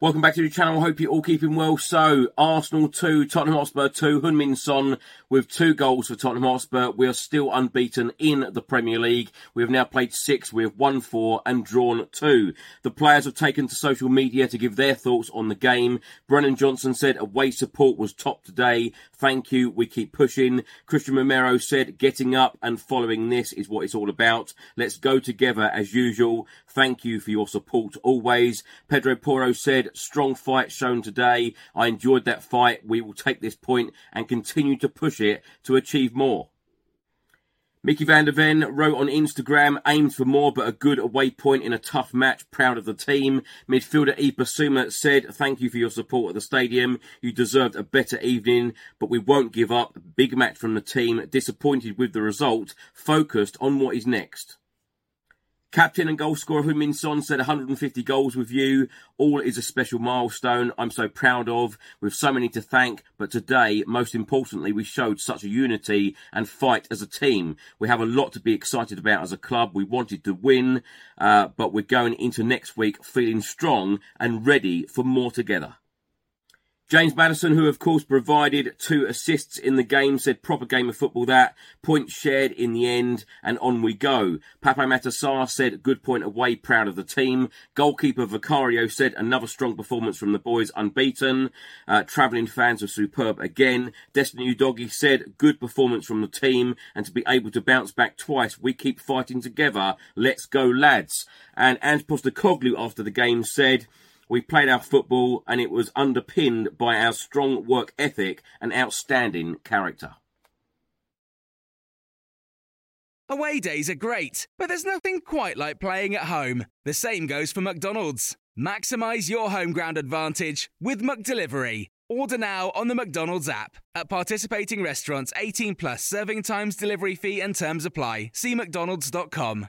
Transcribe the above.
Welcome back to the channel. I Hope you're all keeping well. So, Arsenal 2, Tottenham Hotspur 2, Heung-min Son with two goals for Tottenham Hotspur. We are still unbeaten in the Premier League. We have now played six, we have won four and drawn two. The players have taken to social media to give their thoughts on the game. Brennan Johnson said away support was top today. Thank you. We keep pushing. Cristian Romero said getting up and following this is what it's all about. Let's go together as usual. Thank you for your support always. Pedro Porro said, strong fight shown today. I enjoyed that fight. We will take this point and continue to push it to achieve more. Micky van der Ven wrote on Instagram, aimed for more but a good away point in a tough match. Proud of the team. Midfielder Yves Bissouma said, thank you for your support at the stadium. You deserved a better evening, but we won't give up. Big match from the team. Disappointed with the result. Focused on what is next. Captain and goal scorer Min Son said 150 goals with you. All is a special milestone I'm so proud of, with so many to thank. But today, most importantly, we showed such a unity and fight as a team. We have a lot to be excited about as a club. We wanted to win, uh, but we're going into next week feeling strong and ready for more together. James Maddison, who of course provided two assists in the game, said proper game of football that. Point shared in the end, and on we go. Pape Matar Sarr said good point away, proud of the team. Goalkeeper Vicario said another strong performance from the boys, unbeaten. Uh, travelling fans were superb again. Destiny Udogie said good performance from the team, and to be able to bounce back twice, we keep fighting together. Let's go, lads. And Ange Postecoglou after the game said, we played our football and it was underpinned by our strong work ethic and outstanding character. Away days are great, but there's nothing quite like playing at home. The same goes for McDonald's. Maximize your home ground advantage with McDelivery. Order now on the McDonald's app. At participating restaurants, 18 plus serving times, delivery fee, and terms apply. See McDonald's.com.